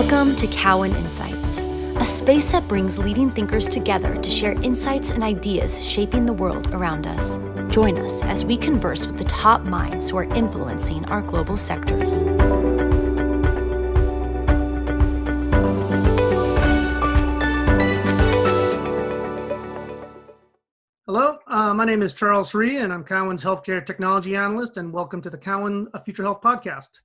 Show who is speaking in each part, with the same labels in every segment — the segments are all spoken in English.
Speaker 1: Welcome to Cowen Insights, a space that brings leading thinkers together to share insights and ideas shaping the world around us. Join us as we converse with the top minds who are influencing our global sectors.
Speaker 2: Hello, uh, my name is Charles Rhyee, and I'm Cowen's Healthcare Technology Analyst, and welcome to the Cowen Future Health Podcast.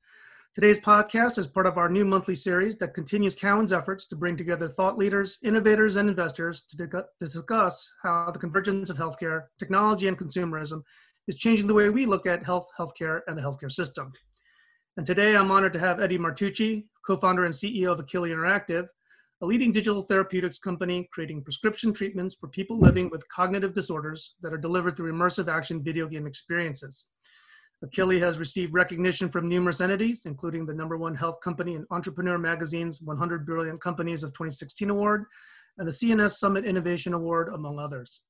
Speaker 2: Today's podcast is part of our new monthly series that continues Cowen's efforts to bring together thought leaders, innovators, and investors to discuss how the convergence of healthcare, technology, and consumerism is changing the way we look at health, healthcare, and the healthcare system. And today I'm honored to have Eddie Martucci, co founder and CEO of Akili Interactive, a leading digital therapeutics company creating prescription treatments for people living with cognitive disorders that are delivered through immersive action video game experiences. Akili has received recognition from numerous entities, including the number one health company in Entrepreneur Magazine's 100 Brilliant Companies of 2016 award and the CNS Summit Innovation Award, among others.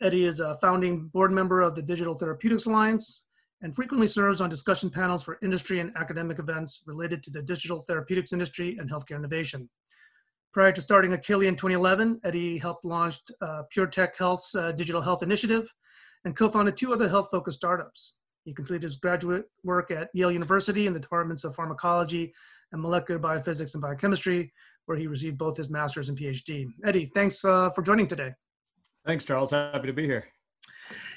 Speaker 2: Eddie is a founding board member of the Digital Therapeutics Alliance and frequently serves on discussion panels for industry and academic events related to the digital therapeutics industry and healthcare innovation. Prior to starting Akili in 2011, Eddie helped launch uh, PureTech Health's uh, digital health initiative and co-founded two other health-focused startups. He completed his graduate work at Yale University in the departments of pharmacology and molecular biophysics and biochemistry, where he received both his master's and PhD. Eddie, thanks uh, for joining today.
Speaker 3: Thanks, Charles. Happy to be here.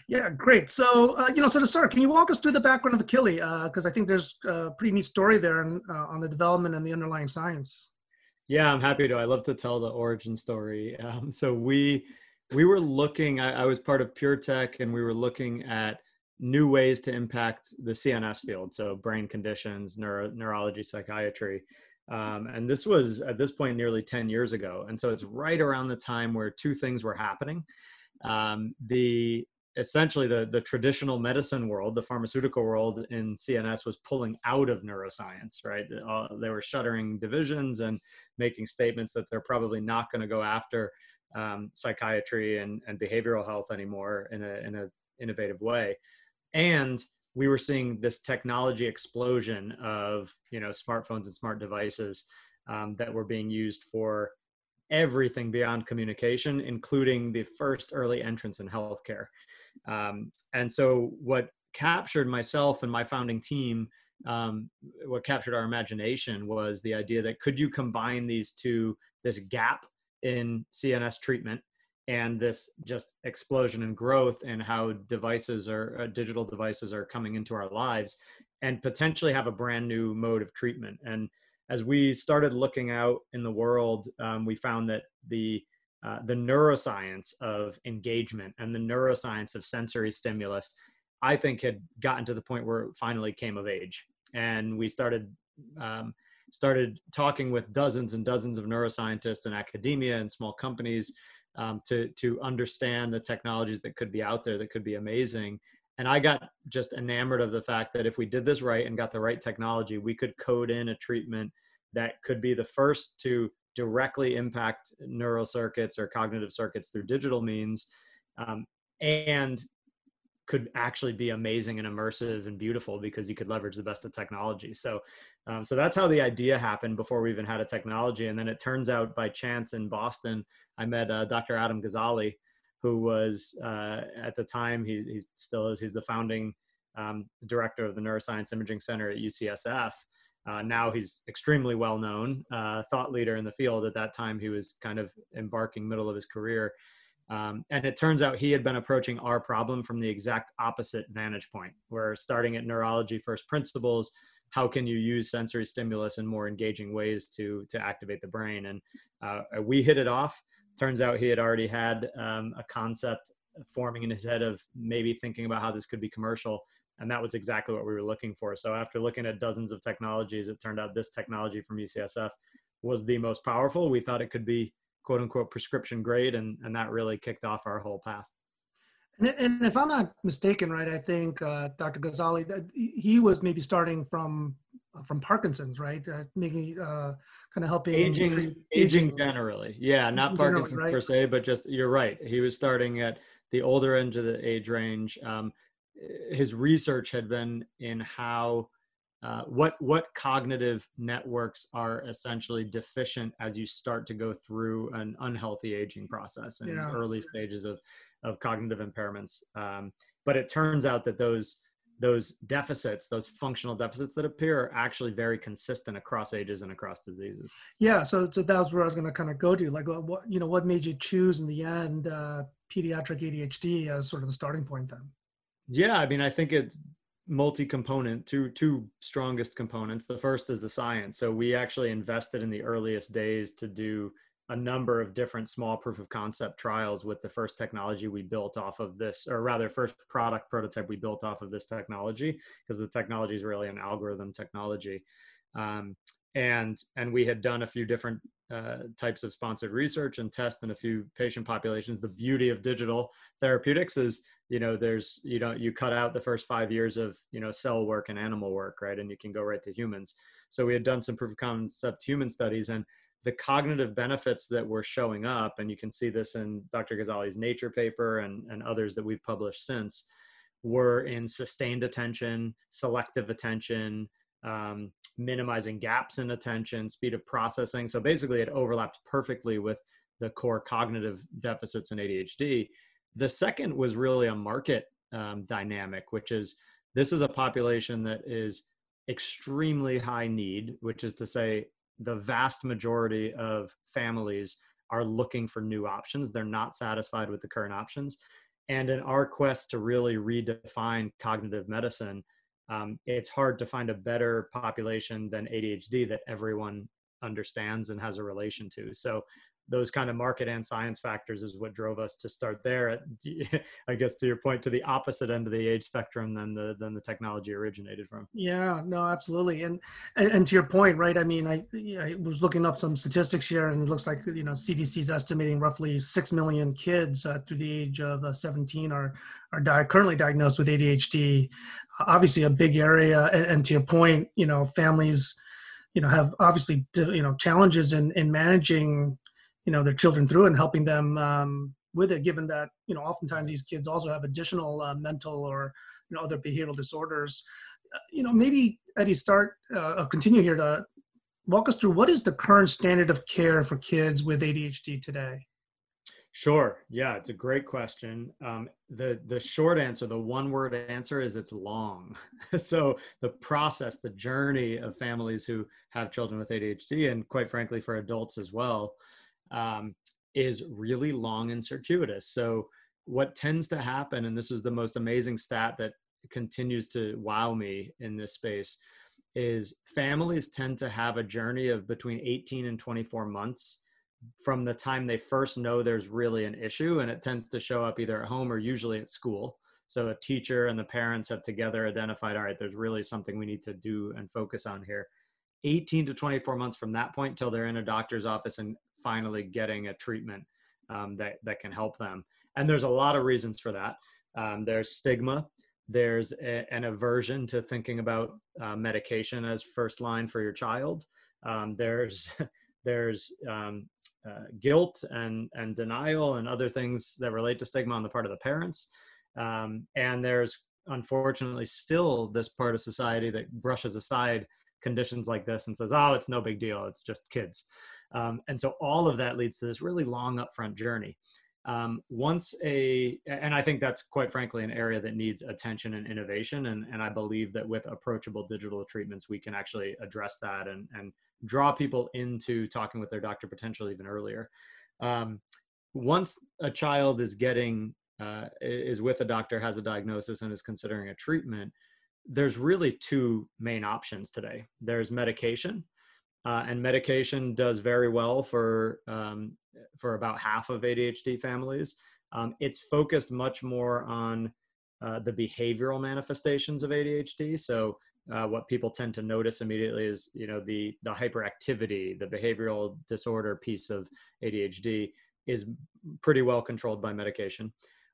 Speaker 2: Yeah, great. So, uh, you know, so to start, can you walk us through the background of Akili? Because uh, I think there's a pretty neat story there on, uh, on the development and the underlying science.
Speaker 3: Yeah, I'm happy to. I love to tell the origin story. Um, so we we were looking. I, I was part of PureTech, and we were looking at new ways to impact the CNS field, so brain conditions, neuro, neurology, psychiatry. Um, and this was at this point nearly 10 years ago. And so it's right around the time where two things were happening. Um, the essentially the, the traditional medicine world, the pharmaceutical world in CNS was pulling out of neuroscience, right? Uh, they were shuttering divisions and making statements that they're probably not going to go after um, psychiatry and, and behavioral health anymore in a, in a innovative way and we were seeing this technology explosion of you know smartphones and smart devices um, that were being used for everything beyond communication including the first early entrance in healthcare. Um, and so what captured myself and my founding team um, what captured our imagination was the idea that could you combine these two this gap in cns treatment and this just explosion and growth and how devices are uh, digital devices are coming into our lives and potentially have a brand new mode of treatment. And as we started looking out in the world um, we found that the uh, the neuroscience of engagement and the neuroscience of sensory stimulus i think had gotten to the point where it finally came of age. And we started um, started talking with dozens and dozens of neuroscientists in academia and small companies um, to to understand the technologies that could be out there that could be amazing. And i got just enamored of the fact that if we did this right and got the right technology we could code in a treatment that could be the first to directly impact neural circuits or cognitive circuits through digital means. Um, and could actually be amazing and immersive and beautiful because you could leverage the best of technology. So, um, so that's how the idea happened before we even had a technology. And then it turns out by chance in Boston, I met uh, Dr. Adam Gazzaley, who was uh, at the time he, he still is. He's the founding um, director of the Neuroscience Imaging Center at UCSF. Uh, now he's extremely well known, uh, thought leader in the field. At that time, he was kind of embarking middle of his career. Um, and it turns out he had been approaching our problem from the exact opposite vantage point. We're starting at neurology first principles. How can you use sensory stimulus in more engaging ways to to activate the brain? And uh, we hit it off. Turns out he had already had um, a concept forming in his head of maybe thinking about how this could be commercial, and that was exactly what we were looking for. So after looking at dozens of technologies, it turned out this technology from UCSF was the most powerful. We thought it could be quote unquote prescription grade, and and that really kicked off our whole path.
Speaker 2: And, and if I'm not mistaken, right, I think uh, Dr. Gazzaley, he was maybe starting from from Parkinson's, right? Uh, making uh, kind of helping
Speaker 3: aging, aging, aging generally. Yeah, not Parkinson's right? per se, but just you're right. He was starting at the older end of the age range. Um, his research had been in how uh, what what cognitive networks are essentially deficient as you start to go through an unhealthy aging process in yeah. early stages of of cognitive impairments. Um, but it turns out that those those deficits, those functional deficits that appear, are actually very consistent across ages and across diseases.
Speaker 2: Yeah, so so that was where I was going to kind of go to, like, what you know, what made you choose in the end uh, pediatric ADHD as sort of the starting point then?
Speaker 3: Yeah, I mean, I think it's multi-component two two strongest components. The first is the science. So we actually invested in the earliest days to do a number of different small proof of concept trials with the first technology we built off of this or rather first product prototype we built off of this technology because the technology is really an algorithm technology. Um, and and we had done a few different uh, types of sponsored research and tests in a few patient populations. The beauty of digital therapeutics is you know there's you know you cut out the first five years of you know cell work and animal work right? And you can go right to humans. So we had done some proof of concept human studies and the cognitive benefits that were showing up and you can see this in dr Gazzaley's nature paper and, and others that we've published since were in sustained attention selective attention um, minimizing gaps in attention speed of processing so basically it overlapped perfectly with the core cognitive deficits in adhd the second was really a market um, dynamic, which is this is a population that is extremely high need, which is to say, the vast majority of families are looking for new options. They're not satisfied with the current options. And in our quest to really redefine cognitive medicine, um, it's hard to find a better population than ADHD that everyone understands and has a relation to. So those kind of market and science factors is what drove us to start there. At, i guess to your point to the opposite end of the age spectrum than the than the technology originated from.
Speaker 2: Yeah no absolutely. And and, and to your point right i mean I, I was looking up some statistics here and it looks like you know cdc is estimating roughly 6 million kids uh, through the age of uh, 17 are are di- currently diagnosed with adhd obviously a big area. And, and to your point you know families you know have obviously you know challenges in in managing you know their children through and helping them um, with it given that you know oftentimes these kids also have additional uh, mental or you know other behavioral disorders uh, you know maybe eddie start uh, continue here to walk us through what is the current standard of care for kids with adhd today
Speaker 3: Sure. Yeah, it's a great question. Um, the the short answer, the one word answer, is it's long. so the process, the journey of families who have children with ADHD, and quite frankly for adults as well, um, is really long and circuitous. So, what tends to happen, and this is the most amazing stat that continues to wow me in this space, is families tend to have a journey of between 18 and 24 months from the time they first know there's really an issue, and it tends to show up either at home or usually at school. So, a teacher and the parents have together identified, all right, there's really something we need to do and focus on here. 18 to 24 months from that point till they're in a doctor's office and finally getting a treatment um, that that can help them. And there's a lot of reasons for that. Um, there's stigma. There's a, an aversion to thinking about uh, medication as first line for your child. Um, there's there's um, uh, guilt and and denial and other things that relate to stigma on the part of the parents. Um, and there's unfortunately still this part of society that brushes aside conditions like this and says, "Oh, it's no big deal. It's just kids." Um, and so all of that leads to this really long upfront journey. Um, once a, and I think that's quite frankly an area that needs attention and innovation. And, and I believe that with approachable digital treatments, we can actually address that and, and draw people into talking with their doctor potentially even earlier. Um, once a child is getting, uh, is with a doctor, has a diagnosis, and is considering a treatment, there's really two main options today. There's medication, uh, and medication does very well for um, for about half of ADHD families. Um, it's focused much more on uh, the behavioral manifestations of ADHD. So uh, what people tend to notice immediately is you know the the hyperactivity, the behavioral disorder piece of ADHD is pretty well controlled by medication.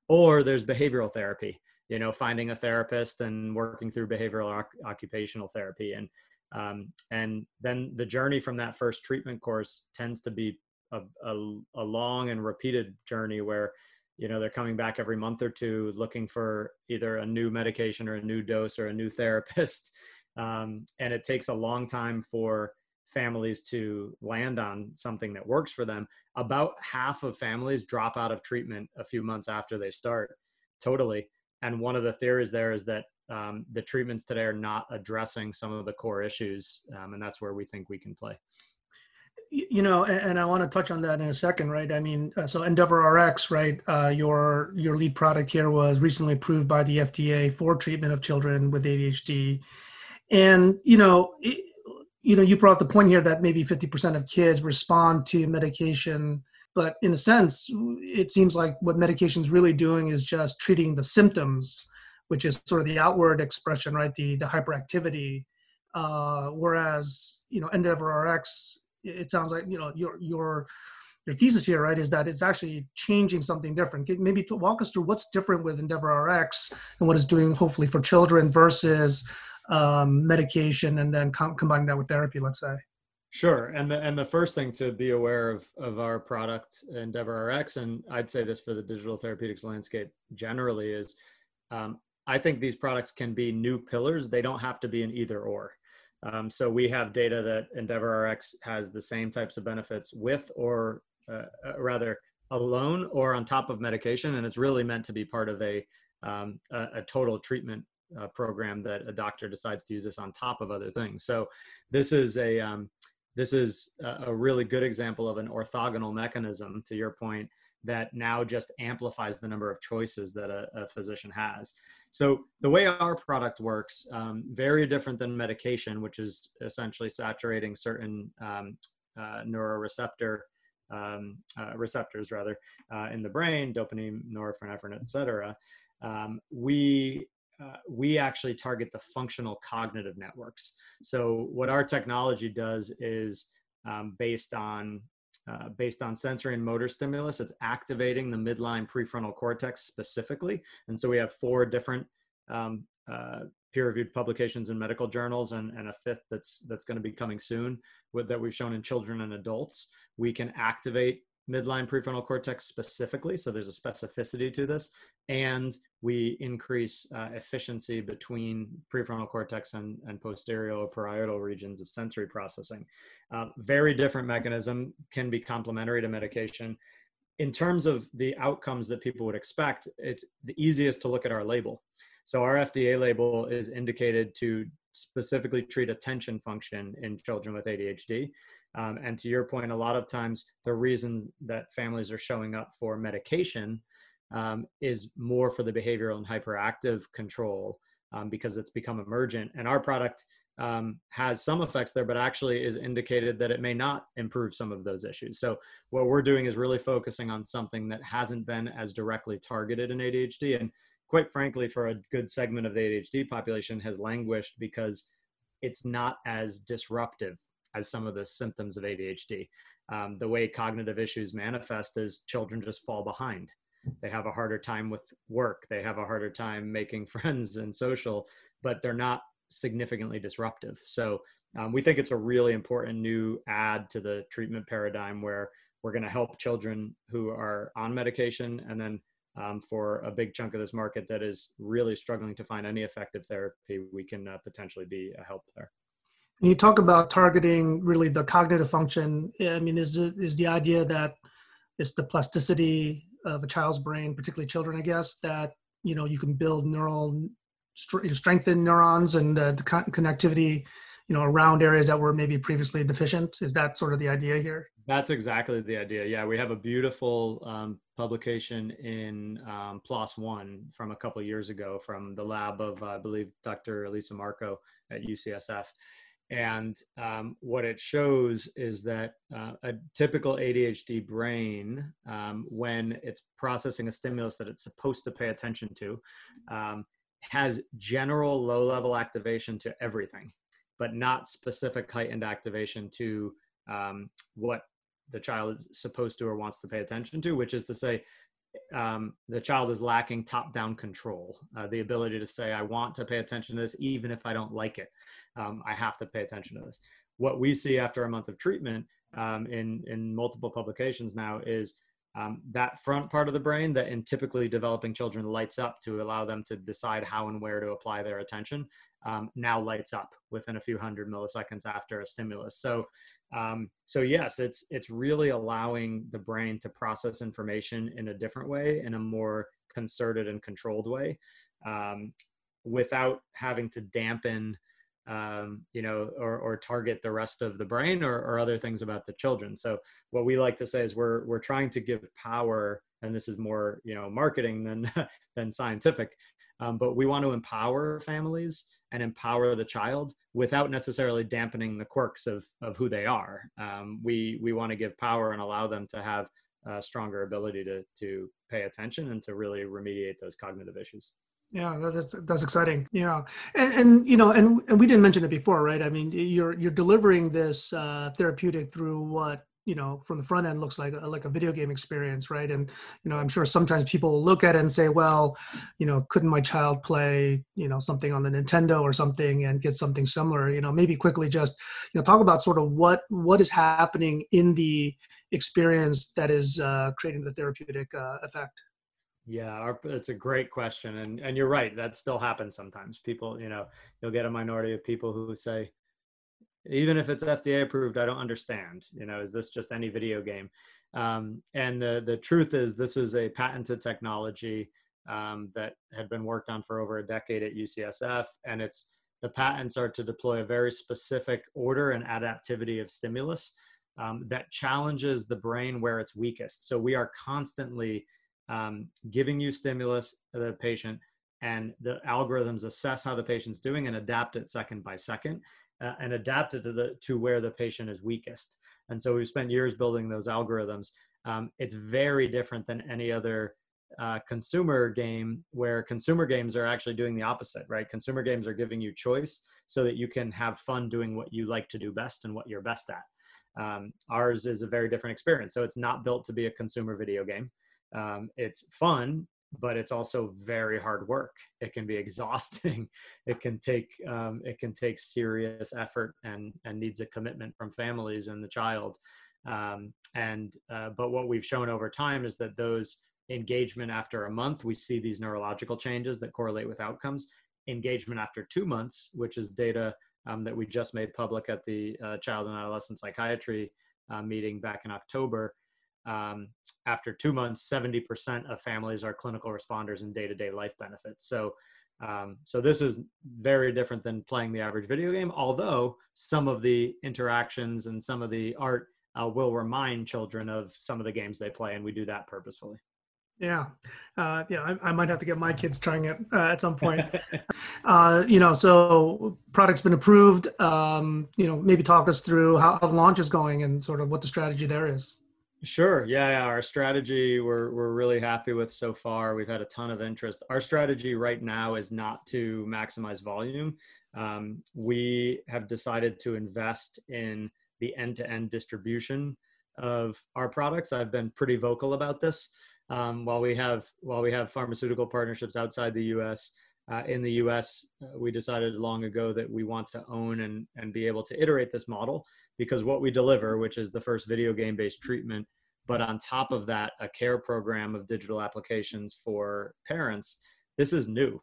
Speaker 3: Or there's behavioral therapy, you know, finding a therapist and working through behavioral occupational therapy and um, and then the journey from that first treatment course tends to be a, a, a, long and repeated journey where you know they're coming back every month or two looking for either a new medication or a new dose or a new therapist um, and it takes a long time for families to land on something that works for them. About half of families drop out of treatment a few months after they start, totally. And one of the theories there is that um, the treatments today are not addressing some of the core issues, um, and that's where we think we can play.
Speaker 2: You know and, i want to touch on that in a second right? I mean uh, so endeavor rx right uh, your your lead product here was recently approved by the fda for treatment of children with adhd and you know it, you know you brought the point here that maybe 50% of kids respond to medication but in a sense it seems like what medication is really doing is just treating the symptoms which is sort of the outward expression right the the hyperactivity uh, whereas you know endeavor rx it sounds like you know your your your thesis here, right, is that it's actually changing something different. Maybe walk us through what's different with Endeavor RX and what it's doing, hopefully, for children versus um, medication, and then com- combining that with therapy. Let's say.
Speaker 3: Sure, and the and the first thing to be aware of of our product Endeavor RX, and I'd say this for the digital therapeutics landscape generally is, um, I think these products can be new pillars. They don't have to be an either or. Um, so we have data that Endeavor RX has the same types of benefits with or uh, uh, rather alone or on top of medication. And it's really meant to be part of a, um, a, a, total treatment uh, program that a doctor decides to use this on top of other things. So this is a, um, this is a really good example of an orthogonal mechanism to your point that now just amplifies the number of choices that a, a physician has. So the way our product works, um, very different than medication, which is essentially saturating certain um, uh, neuroreceptor um, uh, receptors rather uh, in the brain, dopamine, norepinephrine, et cetera. Um, we uh, we actually target the functional cognitive networks. So what our technology does is um, based on uh, based on sensory and motor stimulus. It's activating the midline prefrontal cortex specifically. And so we have four different um, uh, peer-reviewed publications in medical journals and, and a fifth that's that's going to be coming soon with, that we've shown in children and adults. We can activate midline prefrontal cortex specifically, so there's a specificity to this, and we increase uh, efficiency between prefrontal cortex and, and posterior parietal regions of sensory processing. Uh, very different mechanism, can be complementary to medication. In terms of the outcomes that people would expect, it's the easiest to look at our label. So our FDA label is indicated to specifically treat attention function in children with ADHD. Um, and to your point, a lot of times the reason that families are showing up for medication um, is more for the behavioral and hyperactive control um, because it's become emergent. And our product um, has some effects there, but actually is indicated that it may not improve some of those issues. So what we're doing is really focusing on something that hasn't been as directly targeted in ADHD. And quite frankly, for a good segment of the ADHD population, has languished because it's not as disruptive as some of the symptoms of ADHD. Um, the way cognitive issues manifest is children just fall behind. They have a harder time with work. They have a harder time making friends and social, but they're not significantly disruptive. So um, we think it's a really important new add to the treatment paradigm where we're going to help children who are on medication and then um, for a big chunk of this market that is really struggling to find any effective therapy, we can uh, potentially be a help there.
Speaker 2: You talk about targeting really the cognitive function. I mean, is it, is the idea that it's the plasticity of a child's brain, particularly children, I guess, that you know you can build neural strengthen neurons and uh, the con- connectivity you know around areas that were maybe previously deficient is that sort of the idea here
Speaker 3: that's exactly the idea yeah we have a beautiful um, publication in um, PLOS One from a couple years ago from the lab of, uh, I believe, Dr. Elysa Marco at UCSF. And um, what it shows is that uh, a typical ADHD brain, um, when it's processing a stimulus that it's supposed to pay attention to, um, has general low level activation to everything, but not specific heightened activation to um, what the child is supposed to or wants to pay attention to, which is to say, um, the child is lacking top down control, uh, the ability to say, I want to pay attention to this, even if I don't like it. Um, I have to pay attention to this. What we see after a month of treatment um, in, in multiple publications now is um, that front part of the brain that in typically developing children lights up to allow them to decide how and where to apply their attention um, now lights up within a few hundred milliseconds after a stimulus so um, so yes it's it's really allowing the brain to process information in a different way in a more concerted and controlled way um, without having to dampen um, you know, or, or target the rest of the brain or, or other things about the children. So what we like to say is we're we're trying to give power, and this is more you know marketing than than scientific, um, but we want to empower families and empower the child without necessarily dampening the quirks of of who they are. Um, we we want to give power and allow them to have a stronger ability to to pay attention and to really remediate those cognitive issues.
Speaker 2: Yeah, that's that's exciting. Yeah, and, and you know, and, and we didn't mention it before, right? I mean, you're you're delivering this uh, therapeutic through what you know from the front end looks like a, like a video game experience, right? And you know, I'm sure sometimes people look at it and say, well, you know, couldn't my child play you know something on the Nintendo or something and get something similar? You know, maybe quickly just you know talk about sort of what what is happening in the experience that is uh, creating the therapeutic uh, effect.
Speaker 3: Yeah, our, it's a great question, and and you're right. That still happens sometimes. People, you know, you'll get a minority of people who say, even if it's FDA approved, I don't understand. You know, is this just any video game? Um, and the the truth is, this is a patented technology um, that had been worked on for over a decade at UCSF, and it's the patents are to deploy a very specific order and adaptivity of stimulus um, that challenges the brain where it's weakest. So we are constantly um, giving you stimulus to the patient and the algorithms assess how the patient's doing and adapt it second by second uh, and adapt it to the to where the patient is weakest. And so we've spent years building those algorithms. Um, it's very different than any other uh, consumer game where consumer games are actually doing the opposite right? Consumer games are giving you choice so that you can have fun doing what you like to do best and what you're best at. Um, ours is a very different experience. So it's not built to be a consumer video game. Um, it's fun but it's also very hard work. It can be exhausting. It can take um, it can take serious effort and and needs a commitment from families and the child. Um, and uh, but what we've shown over time is that those engagement after a month we see these neurological changes that correlate with outcomes. Engagement after two months which is data um, that we just made public at the uh, child and adolescent psychiatry uh, meeting back in october um, after two months, 70% of families are clinical responders in day-to-day life benefits. So, um, so this is very different than playing the average video game. Although some of the interactions and some of the art uh, will remind children of some of the games they play, and we do that purposefully.
Speaker 2: Yeah, uh, yeah, I, I, might have to get my kids trying it uh, at some point. uh, you know, so product's been approved. Um, you know, maybe talk us through how, how the launch is going and sort of what the strategy there is.
Speaker 3: Sure. Yeah, yeah. Our strategy we're we're really happy with so far. We've had a ton of interest. Our strategy right now is not to maximize volume. Um, we have decided to invest in the end-to-end distribution of our products. I've been pretty vocal about this. Um, while we have while we have pharmaceutical partnerships outside the U.S. Uh, in the U.S., uh, we decided long ago that we want to own and and be able to iterate this model because what we deliver, which is the first video game based treatment, but on top of that, a care program of digital applications for parents, this is new,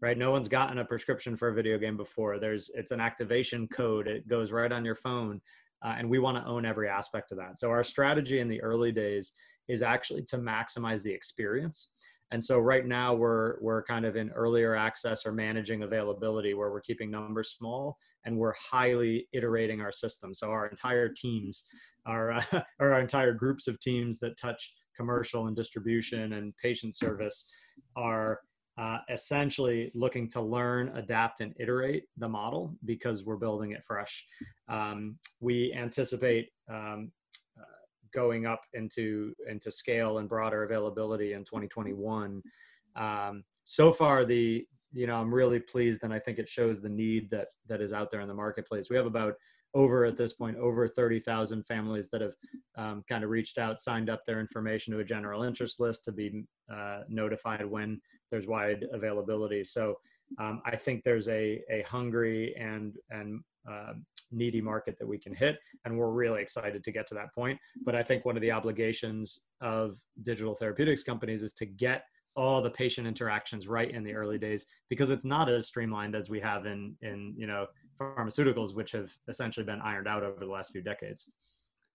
Speaker 3: right? No one's gotten a prescription for a video game before. There's it's an activation code. It goes right on your phone, uh, and we want to own every aspect of that. So our strategy in the early days is actually to maximize the experience. And so right now we're we're kind of in earlier access or managing availability where we're keeping numbers small and we're highly iterating our system. So our entire teams, our uh, our entire groups of teams that touch commercial and distribution and patient service are uh, essentially looking to learn, adapt, and iterate the model because we're building it fresh. Um, we anticipate um, uh, going up into into scale and broader availability in 2021. Um, so far, the you know i'm really pleased and i think it shows the need that that is out there in the marketplace we have about over at this point over 30,000 families that have um, kind of reached out signed up their information to a general interest list to be uh, notified when there's wide availability so um, i think there's a, a hungry and and uh, needy market that we can hit. And we're really excited to get to that point. But I think one of the obligations of digital therapeutics companies is to get all the patient interactions right in the early days because it's not as streamlined as we have in in you know pharmaceuticals which have essentially been ironed out over the last few decades.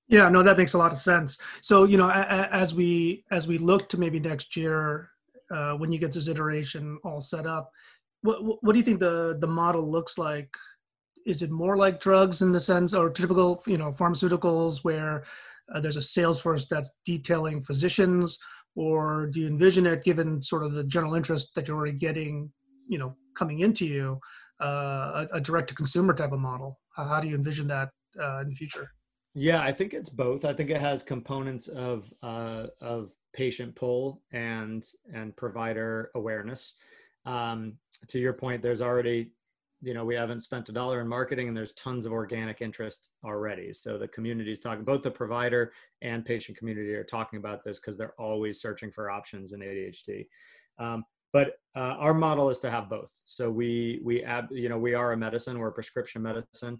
Speaker 2: Yeah no that makes a lot of sense. So you know as we as we look to maybe next year uh, when you get this iteration all set up what what do you think the the model looks like? Is it more like drugs in the sense or typical you know pharmaceuticals where uh, there's a sales force that's detailing physicians or do you envision it given sort of the general interest that you're already getting you know coming into you uh, a, a direct to consumer type of model? How, do you envision that uh, in the future?
Speaker 3: Yeah i think it's both. I think it has components of uh, of patient pull and and provider awareness. Um, to your point there's already you know we haven't spent a dollar in marketing and there's tons of organic interest already. So the community is talking both the provider and patient community are talking about this because they're always searching for options in adhd um, but uh, our model is to have both. So we we ab, you know we are a medicine we're a prescription medicine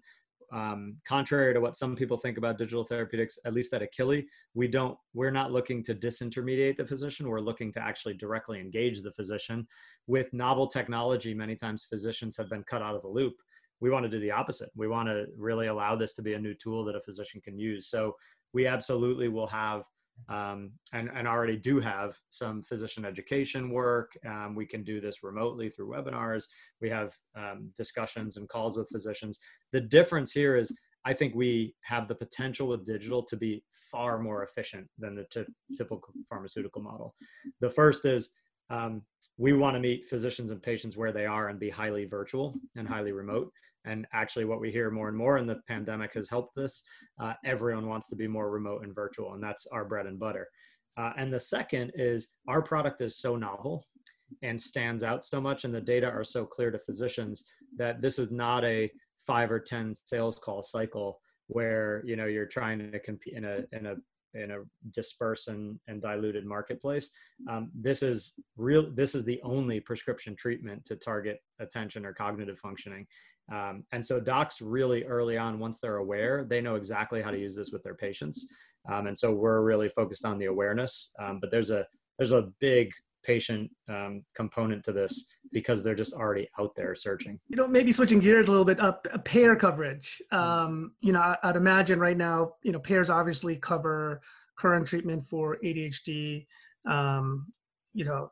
Speaker 3: um, contrary to what some people think about digital therapeutics, at least at Akili, we don't, we're not looking to disintermediate the physician. We're looking to actually directly engage the physician with novel technology. Many times physicians have been cut out of the loop. We want to do the opposite. We want to really allow this to be a new tool that a physician can use. So we absolutely will have um, and, and already do have some physician education work. Um, we can do this remotely through webinars. We have um, discussions and calls with physicians. The difference here is I think we have the potential with digital to be far more efficient than the t- typical pharmaceutical model. The first is um, we want to meet physicians and patients where they are and be highly virtual and highly remote. And actually, what we hear more and more in the pandemic has helped this. Uh, everyone wants to be more remote and virtual, and that's our bread and butter. Uh, and the second is our product is so novel and stands out so much, and the data are so clear to physicians that this is not a five or ten sales call cycle where you know you're trying to compete in a in a in a dispersed and, and diluted marketplace. Um, this is real. This is the only prescription treatment to target attention or cognitive functioning. Um, and so docs really early on, once they're aware, they know exactly how to use this with their patients. Um, and so we're really focused on the awareness. Um, but there's a there's a big patient um, component to this because they're just already out there searching.
Speaker 2: You know, maybe switching gears a little bit up uh, payer coverage. Um, you know, I, would imagine right now, you know, payers obviously cover current treatment for ADHD. Um, you know,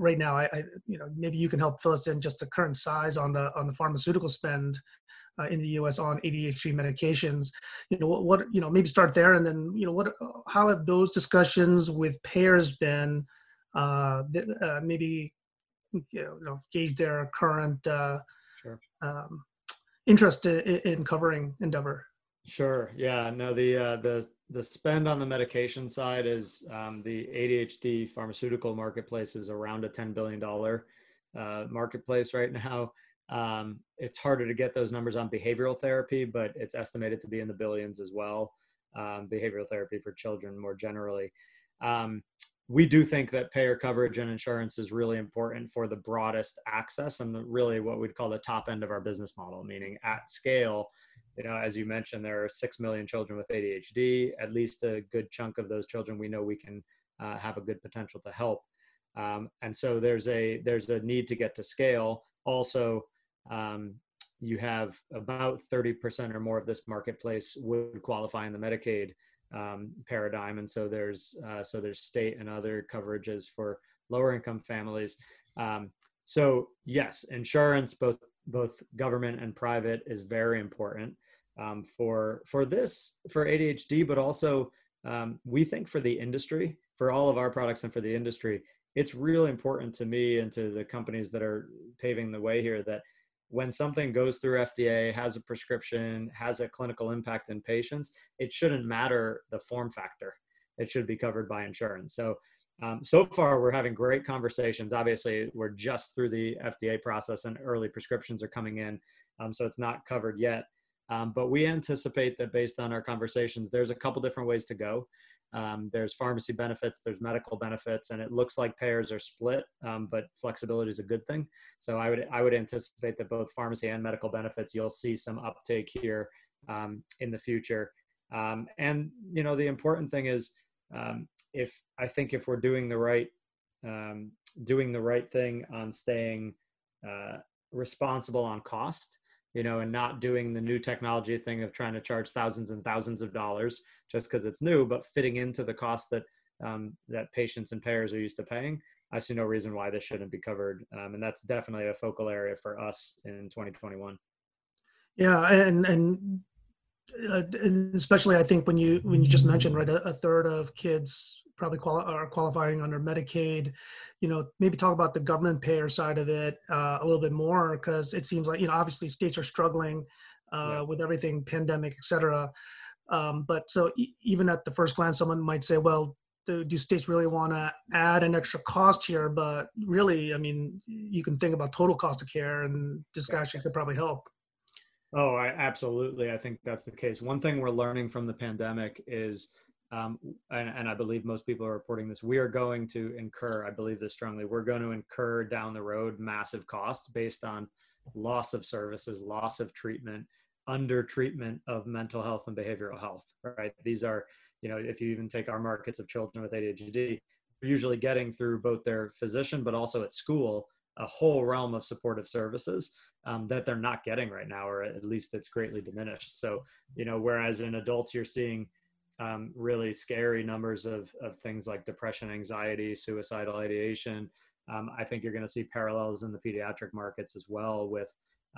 Speaker 2: right now, I, I, you know, maybe you can help fill us in just the current size on the on the pharmaceutical spend uh, in the U.S. on ADHD medications. You know, what, what you know, maybe start there, and then you know, what how have those discussions with payers been? uh, uh, maybe you know, gauge their current uh, sure. um, interest in, in, covering Endeavor.
Speaker 3: Sure. Yeah. No. The uh, the the spend on the medication side is um, the ADHD pharmaceutical marketplace is around a ten billion dollar uh, marketplace right now. Um, it's harder to get those numbers on behavioral therapy, but it's estimated to be in the billions as well. Um, behavioral therapy for children more generally. Um, we do think that payer coverage and insurance is really important for the broadest access and the, really what we'd call the top end of our business model, meaning at scale. You know, as you mentioned, there are six million children with ADHD. At least a good chunk of those children we know we can uh, have a good potential to help. Um, and so there's a there's a need to get to scale. Also, um, you have about 30% or more of this marketplace would qualify in the Medicaid um, paradigm, and so there's uh, so there's state and other coverages for lower income families. Um, so yes, insurance, both both government and private, is very important um, for for this for ADHD, but also um, we think for the industry, for all of our products and for the industry, it's really important to me and to the companies that are paving the way here that when something goes through FDA, has a prescription, has a clinical impact in patients, it shouldn't matter the form factor. It should be covered by insurance. So, um, so far we're having great conversations. Obviously, we're just through the FDA process and early prescriptions are coming in, um, so it's not covered yet. Um, but we anticipate that based on our conversations, there's a couple different ways to go. Um, there's pharmacy benefits, there's medical benefits, and it looks like payers are split, um, but flexibility is a good thing. So I would I would anticipate that both pharmacy and medical benefits, you'll see some uptake here um, in the future. And you know, the important thing is um, if I think if we're doing the right um, doing the right thing on staying uh, responsible on cost, you know, and not doing the new technology thing of trying to charge thousands and thousands of dollars just because it's new, but fitting into the cost that um, that patients and payers are used to paying. I see no reason why this shouldn't be covered, um, and that's definitely a focal area for us in 2021.
Speaker 2: Yeah, and and, uh, and especially I think when you when you just mentioned right, a, a third of kids probably quali- are qualifying under Medicaid. You know, maybe talk about the government payer side of it uh, a little bit more because it seems like you know obviously states are struggling uh, yeah. with everything, pandemic, et cetera. Um, but so e- even at the first glance, someone might say, well, do, do states really want to add an extra cost here? But really, I mean, you can think about total cost of care, and discussion could probably help.
Speaker 3: Oh, I, absolutely. I think that's the case. One thing we're learning from the pandemic is, um, and, and, I believe most people are reporting this, we are going to incur, I believe this strongly, we're going to incur down the road massive costs based on loss of services, loss of treatment, under treatment of mental health and behavioral health, right? These are you know, if you even take our markets of children with ADHD, they're usually getting through both their physician, but also at school, a whole realm of supportive services um, that they're not getting right now, or at least it's greatly diminished. So, you know, whereas in adults, you're seeing um, really scary numbers of, of things like depression, anxiety, suicidal ideation. Um, I think you're going to see parallels in the pediatric markets as well with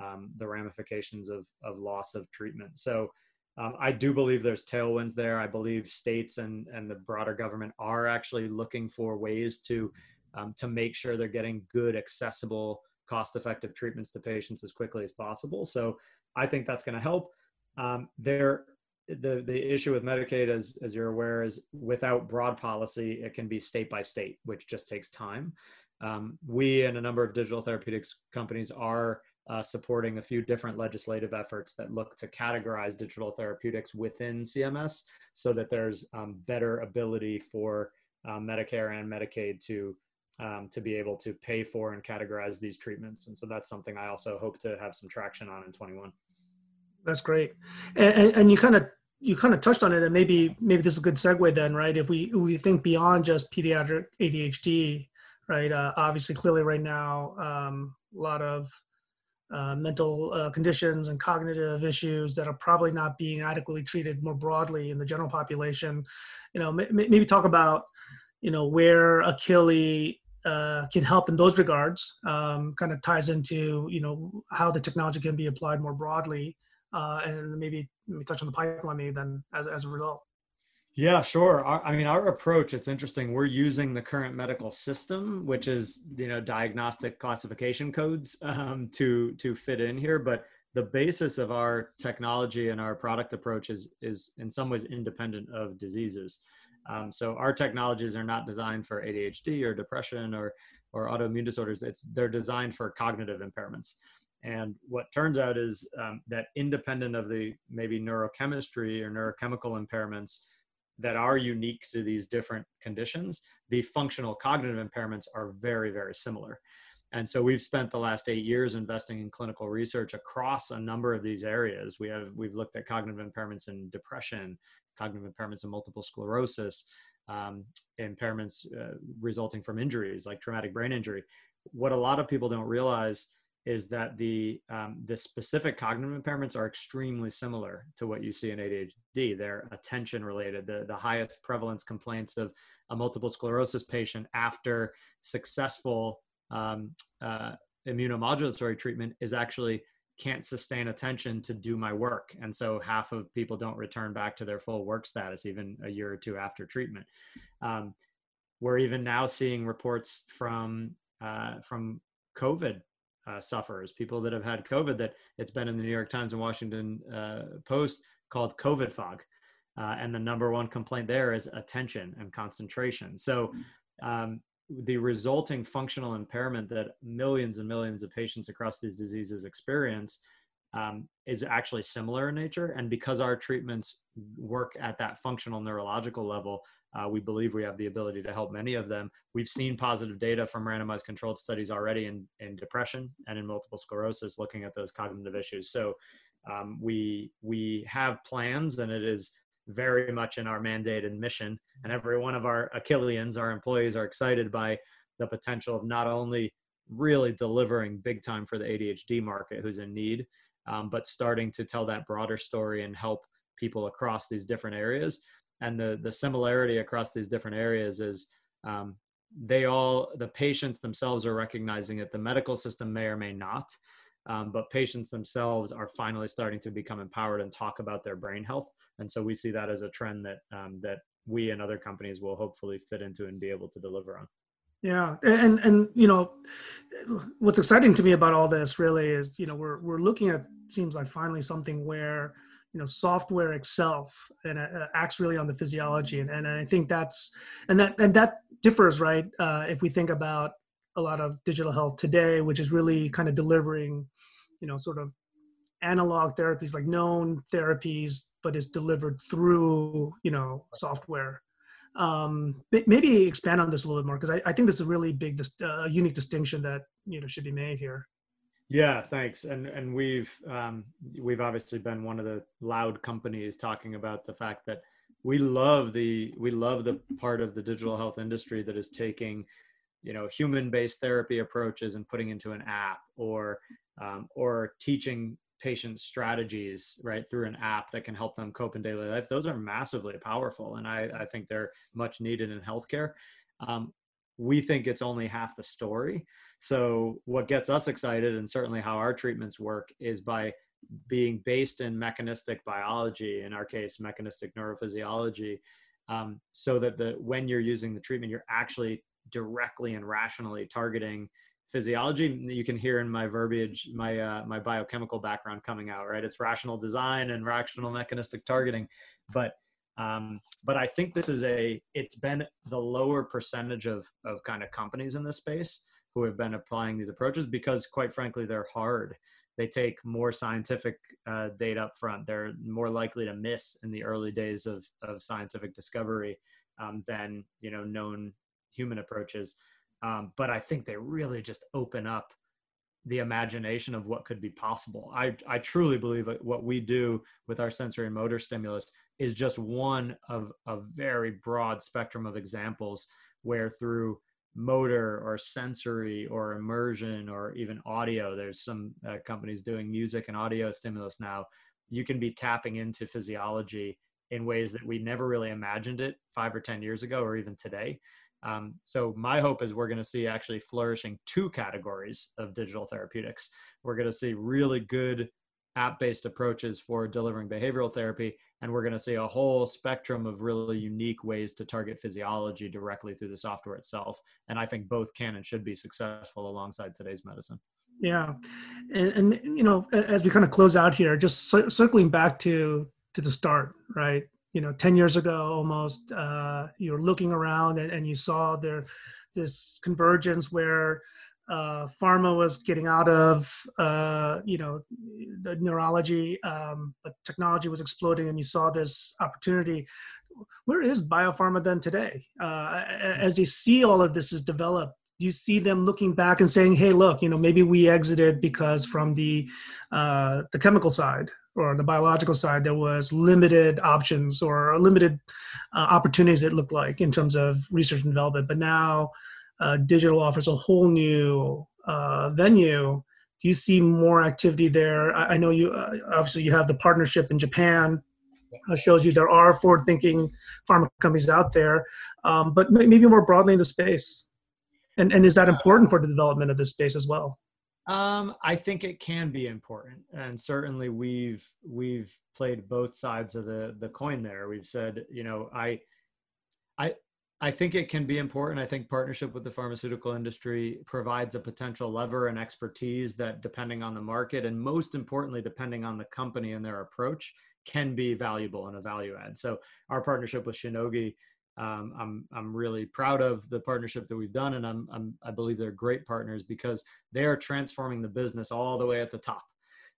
Speaker 3: um, the ramifications of, of loss of treatment. So, um, I do believe there's tailwinds there. I believe states and, and the broader government are actually looking for ways to um, to make sure they're getting good, accessible, cost-effective treatments to patients as quickly as possible. So I think that's going to help. Um, there, the the issue with Medicaid, as as you're aware, is without broad policy, it can be state by state, which just takes time. Um, we and a number of digital therapeutics companies are uh, supporting a few different legislative efforts that look to categorize digital therapeutics within CMS so that there's um, better ability for uh, Medicare and Medicaid to um, to be able to pay for and categorize these treatments. And so that's something I also hope to have some traction on in 21.
Speaker 2: That's great. And, and, and you kind of you kind of touched on it, and maybe maybe this is a good segue then, right? If we we think beyond just pediatric ADHD, right? Uh, obviously, clearly, right now, um, a lot of uh, mental uh, conditions and cognitive issues that are probably not being adequately treated more broadly in the general population. You know, m- maybe talk about you know where Akili uh, can help in those regards. Um, kind of ties into you know how the technology can be applied more broadly, uh, and maybe maybe touch on the pipeline maybe then as as a result.
Speaker 3: Yeah, sure. Our, I mean, our approach, it's interesting. We're using the current medical system, which is, you know, diagnostic classification codes um, to, to fit in here. But the basis of our technology and our product approach is, is in some ways independent of diseases. Um, so our technologies are not designed for ADHD or depression or, or autoimmune disorders. It's, they're designed for cognitive impairments. And what turns out is um, that independent of the maybe neurochemistry or neurochemical impairments, that are unique to these different conditions, the functional cognitive impairments are very, very similar. And so we've spent the last eight years investing in clinical research across a number of these areas. We have we've looked at cognitive impairments in depression, cognitive impairments in multiple sclerosis, um, impairments uh, resulting from injuries like traumatic brain injury. What a lot of people don't realize is that the um, the specific cognitive impairments are extremely similar to what you see in ADHD. They're attention related. The the highest prevalence complaints of a multiple sclerosis patient after successful um, uh, immunomodulatory treatment is actually can't sustain attention to do my work, and so half of people don't return back to their full work status even a year or two after treatment. Um, we're even now seeing reports from uh, from COVID uh, sufferers, people that have had COVID, that it's been in the New York Times and Washington uh, Post called COVID fog. Uh, and the number one complaint there is attention and concentration. So um, the resulting functional impairment that millions and millions of patients across these diseases experience um, is actually similar in nature. And because our treatments work at that functional neurological level, uh, we believe we have the ability to help many of them. We've seen positive data from randomized controlled studies already in, in depression and in multiple sclerosis looking at those cognitive issues. So um, we we have plans, and it is very much in our mandate and mission. And every one of our Achilleans, our employees, are excited by the potential of not only really delivering big time for the ADHD market who's in need, um, but starting to tell that broader story and help people across these different areas. And the the similarity across these different areas is um, they all the patients themselves are recognizing it. The medical system may or may not, um, but patients themselves are finally starting to become empowered and talk about their brain health. And so we see that as a trend that um, that we and other companies will hopefully fit into and be able to deliver on.
Speaker 2: Yeah, and and you know, what's exciting to me about all this really is you know we're we're looking at seems like finally something where you know software itself and uh, acts really on the physiology and, and i think that's and that and that differs right uh, if we think about a lot of digital health today which is really kind of delivering you know sort of analog therapies like known therapies but is delivered through you know software um, maybe expand on this a little bit more because I, I, think this is a really big, uh, unique distinction that you know should be made here.
Speaker 3: Yeah, thanks. And and we've um, we've obviously been one of the loud companies talking about the fact that we love the we love the part of the digital health industry that is taking you know human-based therapy approaches and putting into an app or um, or teaching patient strategies right through an app that can help them cope in daily life. Those are massively powerful and i, I think they're much needed in healthcare. Um, we think it's only half the story. So what gets us excited and certainly how our treatments work is by being based in mechanistic biology in our case mechanistic neurophysiology um, so that the when you're using the treatment you're actually directly and rationally targeting physiology. You can hear in my verbiage my uh, my biochemical background coming out right? It's rational design and rational mechanistic targeting. But um, but i think this is a it's been the lower percentage of of kind of companies in this space who have been applying these approaches because quite frankly they're hard. They take more scientific uh, data up front. They're more likely to miss in the early days of of scientific discovery um, than you know known human approaches um, but I think they really just open up the imagination of what could be possible. I, I truly believe what we do with our sensory and motor stimulus is just one of a very broad spectrum of examples where through motor or sensory or immersion or even audio, there's some uh, companies doing music and audio stimulus now. You can be tapping into physiology in ways that we never really imagined it five or 10 years ago or even today. Um, so my hope is we're going to see actually flourishing two categories of digital therapeutics. We're going to see really good app-based approaches for delivering behavioral therapy, and we're going to see a whole spectrum of really unique ways to target physiology directly through the software itself. And I think both can and should be successful alongside today's medicine.
Speaker 2: Yeah, and, and you know, as we kind of close out here, just circling back to to the start, right? You know 10 years ago almost uh, you're looking around and, and, you saw there this convergence where uh, pharma was getting out of uh, you know the neurology um, but technology was exploding and you saw this opportunity. Where is biopharma then today? Uh, as you see all of this is developed do you see them looking back and saying hey look you know maybe we exited because from the uh, the chemical side or on the biological side, there was limited options or limited uh, opportunities. It looked like in terms of research and development, but now uh, digital offers a whole new uh, venue. Do you see more activity there? I, I know you uh, obviously you have the partnership in Japan. Uh, shows you there are forward-thinking pharma companies out there, um, but maybe more broadly in the space. And, and is that important for the development of this space as well?
Speaker 3: Um, I think it can be important, and certainly we've we've played both sides of the the coin. There, we've said, you know, I, I, I think it can be important. I think partnership with the pharmaceutical industry provides a potential lever and expertise that, depending on the market, and most importantly, depending on the company and their approach, can be valuable and a value add. So, our partnership with Shionogi um, I'm I'm really proud of the partnership that we've done, and I'm, I'm I believe they're great partners because they are transforming the business all the way at the top.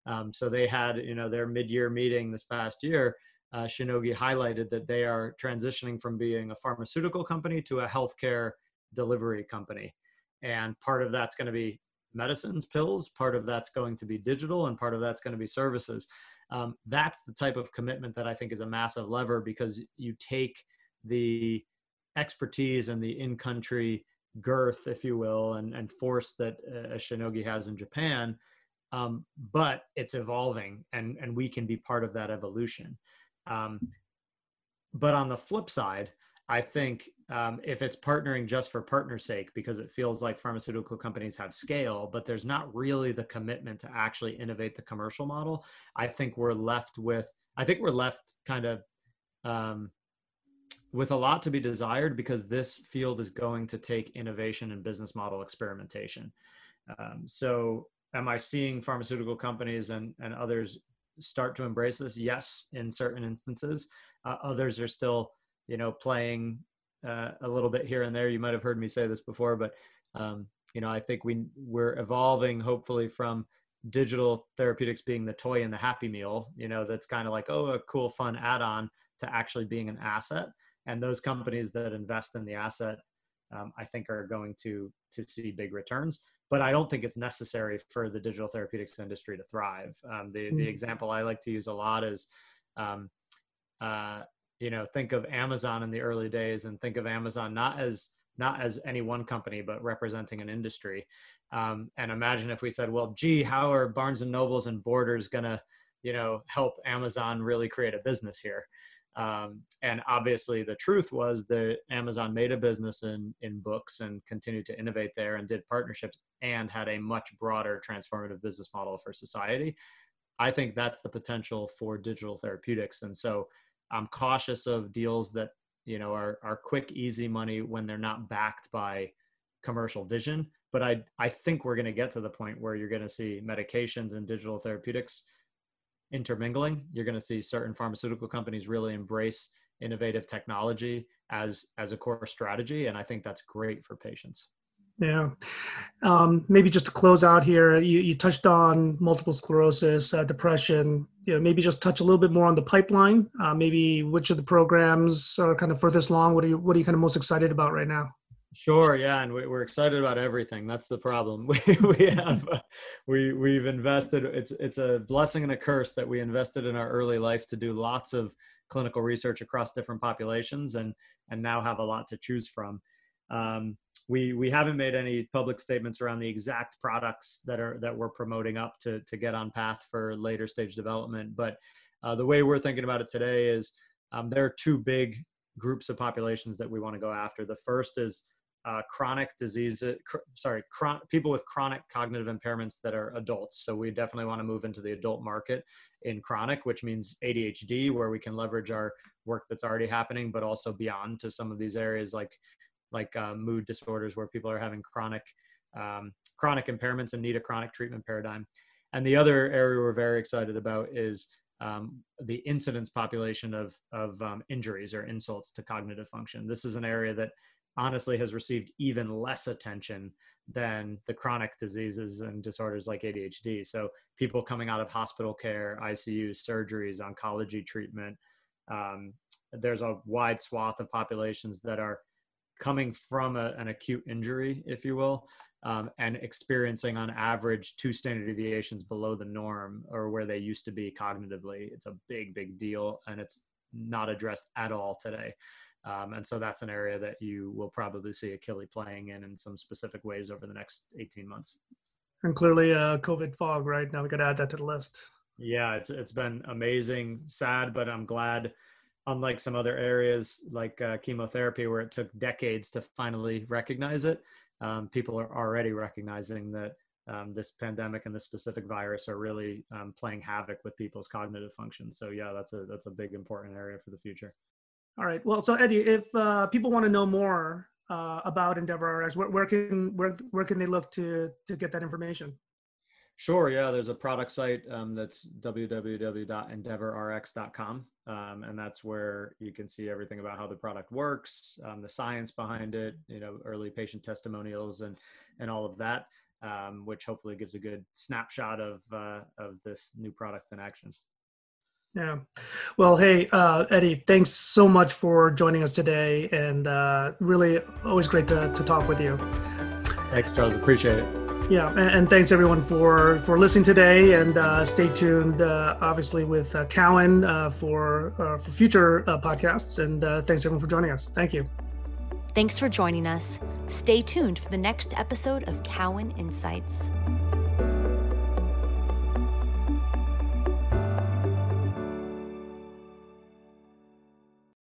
Speaker 3: Um, so they had you know their mid-year meeting this past year. Uh, Shionogi highlighted that they are transitioning from being a pharmaceutical company to a healthcare delivery company, and part of that's going to be medicines, pills, part of that's going to be digital, and part of that's going to be services. Um, that's the type of commitment that I think is a massive lever because you take the expertise and the in-country girth, if you will, and, and force that uh, Shionogi has in Japan, um, but it's evolving, and and we can be part of that evolution. Um, but on the flip side, I think um, if it's partnering just for partner's sake, because it feels like pharmaceutical companies have scale, but there's not really the commitment to actually innovate the commercial model, I think we're left with, I think we're left kind of um, with a lot to be desired because this field is going to take innovation and business model experimentation. Um, so, am I seeing pharmaceutical companies and, and others start to embrace this? Yes, in certain instances. Uh, others are still you know, playing uh, a little bit here and there. You might have heard me say this before, but um, you know, I think we we're evolving hopefully from digital therapeutics being the toy and the happy meal. You know, that's kind of like oh, a cool, fun add-on to actually being an asset. And those companies that invest in the asset, um, I think, are going to to see big returns. But I don't think it's necessary for the digital therapeutics industry to thrive. Um, the mm. the example I like to use a lot is um, uh, you know think of amazon in the early days and think of amazon not as not as any one company but representing an industry um, and imagine if we said well gee how are barnes and nobles and borders going to you know help amazon really create a business here um, and obviously the truth was that amazon made a business in in books and continued to innovate there and did partnerships and had a much broader transformative business model for society i think that's the potential for digital therapeutics and so I'm cautious of deals that you know are are quick, easy money when they're not backed by commercial vision. But I I think we're going to get to the point where you're going to see medications and digital therapeutics intermingling. You're going to see certain pharmaceutical companies really embrace innovative technology as as a core strategy, and I think that's great for patients.
Speaker 2: Yeah. Um, maybe just to close out here, you, you touched on multiple sclerosis, uh, depression. You know, maybe just touch a little bit more on the pipeline. Uh, maybe which of the programs are kind of furthest along? What are you What are you kind of most excited about right now?
Speaker 3: Sure, yeah, and we're excited about everything. That's the problem. We we have we we've invested. It's it's a blessing and a curse that we invested in our early life to do lots of clinical research across different populations, and and now have a lot to choose from. Um, we we haven't made any public statements around the exact products that are that we're promoting up to to get on path for later stage development. But uh, the way we're thinking about it today is um, there are two big groups of populations that we want to go after. The first is uh, chronic disease, cr- sorry, chron- people with chronic cognitive impairments that are adults. So we definitely want to move into the adult market in chronic, which means ADHD, where we can leverage our work that's already happening, but also beyond to some of these areas like like uh, mood disorders where people are having chronic um, chronic impairments and need a chronic treatment paradigm. And the other area we're very excited about is um, the incidence population of of um, injuries or insults to cognitive function. This is an area that honestly has received even less attention than the chronic diseases and disorders like ADHD. So people coming out of hospital care, ICU, surgeries, oncology treatment. Um, there's a wide swath of populations that are coming from a, an acute injury, if you will, um, and experiencing on average two standard deviations below the norm or where they used to be cognitively. It's a big, big deal, and it's not addressed at all today. Um, and so that's an area that you will probably see Akili playing in in some specific ways over the next 18 months.
Speaker 2: And clearly, uh, COVID fog, right? Now we got to add that to the list.
Speaker 3: Yeah, it's it's been amazing, sad, but I'm glad unlike some other areas like uh, chemotherapy where it took decades to finally recognize it um, people are already recognizing that um, this pandemic and this specific virus are really um, playing havoc with people's cognitive function so yeah that's a that's a big important area for the future
Speaker 2: all right well so eddie if uh, people want to know more uh, about EndeavorRx where, where can where, where can they look to to get that information
Speaker 3: Sure. Yeah, there's a product site um, that's www.endeavorrx.com, um, and that's where you can see everything about how the product works, um, the science behind it, you know, early patient testimonials, and and all of that, um, which hopefully gives a good snapshot of uh, of this new product in action.
Speaker 2: Yeah. Well, hey, uh, Eddie, thanks so much for joining us today, and uh, really always great to, to talk with you.
Speaker 3: Thanks, Charles. Appreciate it.
Speaker 2: Yeah, and, and thanks everyone for for listening today, and uh, stay tuned, uh, obviously, with uh, Cowen uh, for uh, for future uh, podcasts. And thanks everyone for joining us. Thank you.
Speaker 1: Thanks for joining us. Stay tuned for the next episode of Cowen Insights.